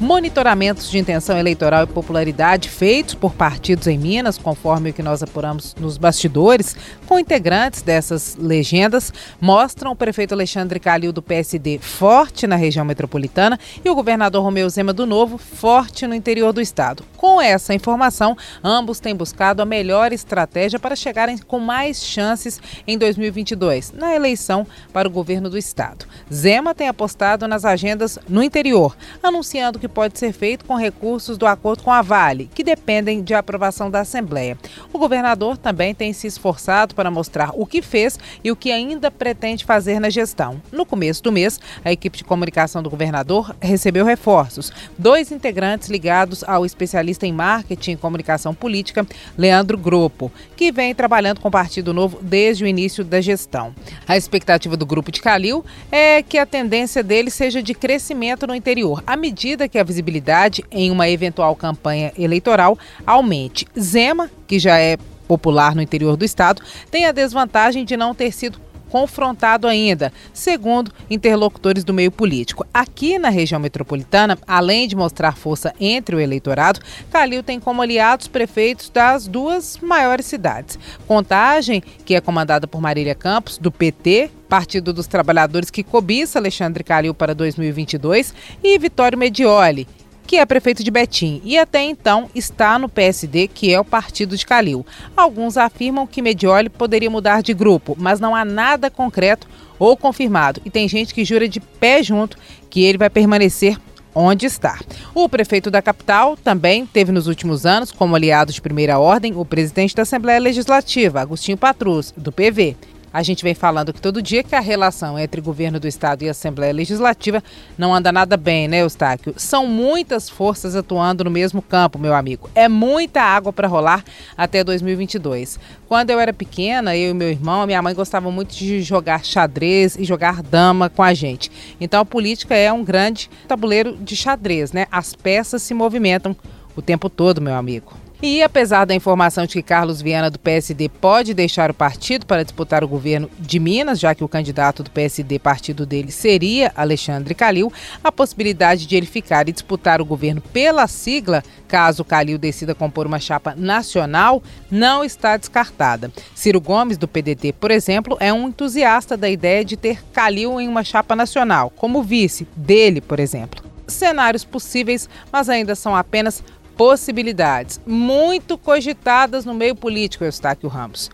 Monitoramentos de intenção eleitoral e popularidade feitos por partidos em Minas, conforme o que nós apuramos nos bastidores, com integrantes dessas legendas, mostram o prefeito Alexandre Calil do PSD forte na região metropolitana e o governador Romeu Zema do Novo forte no interior do estado. Com essa informação, ambos têm buscado a melhor estratégia para chegarem com mais chances em 2022, na eleição para o governo do estado. Zema tem apostado nas agendas no interior, anunciando que pode ser feito com recursos do acordo com a Vale, que dependem de aprovação da Assembleia. O governador também tem se esforçado para mostrar o que fez e o que ainda pretende fazer na gestão. No começo do mês, a equipe de comunicação do governador recebeu reforços. Dois integrantes ligados ao especialista em marketing e comunicação política, Leandro Grupo, que vem trabalhando com o Partido Novo desde o início da gestão. A expectativa do grupo de Calil é que a tendência dele seja de crescimento no interior, à medida que que a visibilidade em uma eventual campanha eleitoral aumente. Zema, que já é popular no interior do estado, tem a desvantagem de não ter sido confrontado ainda, segundo interlocutores do meio político. Aqui na região metropolitana, além de mostrar força entre o eleitorado, Calil tem como aliados prefeitos das duas maiores cidades. Contagem, que é comandada por Marília Campos, do PT, Partido dos Trabalhadores que cobiça Alexandre Calil para 2022, e Vitório Medioli, que é prefeito de Betim e até então está no PSD, que é o partido de Calil. Alguns afirmam que Medioli poderia mudar de grupo, mas não há nada concreto ou confirmado. E tem gente que jura de pé junto que ele vai permanecer onde está. O prefeito da capital também teve nos últimos anos como aliado de primeira ordem o presidente da Assembleia Legislativa, Agostinho Patrus, do PV. A gente vem falando que todo dia que a relação entre governo do estado e Assembleia Legislativa não anda nada bem, né, Eustáquio? São muitas forças atuando no mesmo campo, meu amigo. É muita água para rolar até 2022. Quando eu era pequena, eu e meu irmão, minha mãe gostava muito de jogar xadrez e jogar dama com a gente. Então a política é um grande tabuleiro de xadrez, né? As peças se movimentam o tempo todo, meu amigo. E apesar da informação de que Carlos Viana do PSD pode deixar o partido para disputar o governo de Minas, já que o candidato do PSD, partido dele, seria Alexandre Calil, a possibilidade de ele ficar e disputar o governo pela sigla, caso Calil decida compor uma chapa nacional, não está descartada. Ciro Gomes, do PDT, por exemplo, é um entusiasta da ideia de ter Calil em uma chapa nacional, como vice dele, por exemplo. Cenários possíveis, mas ainda são apenas possibilidades muito cogitadas no meio político, Eustáquio Ramos.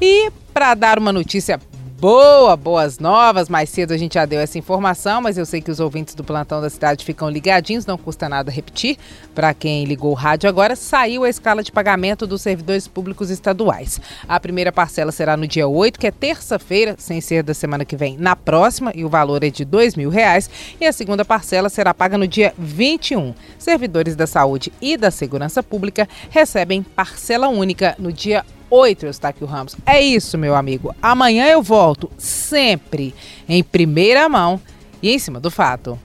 E para dar uma notícia boa, boas novas. Mais cedo a gente já deu essa informação, mas eu sei que os ouvintes do plantão da cidade ficam ligadinhos, não custa nada repetir. Para quem ligou o rádio agora, saiu a escala de pagamento dos servidores públicos estaduais. A primeira parcela será no dia 8, que é terça-feira, sem ser da semana que vem, na próxima, e o valor é de R$ mil reais. E a segunda parcela será paga no dia 21. Servidores da saúde e da segurança pública recebem parcela única no dia 8 8, Eustáquio Ramos. É isso, meu amigo. Amanhã eu volto, sempre em primeira mão e em cima do fato.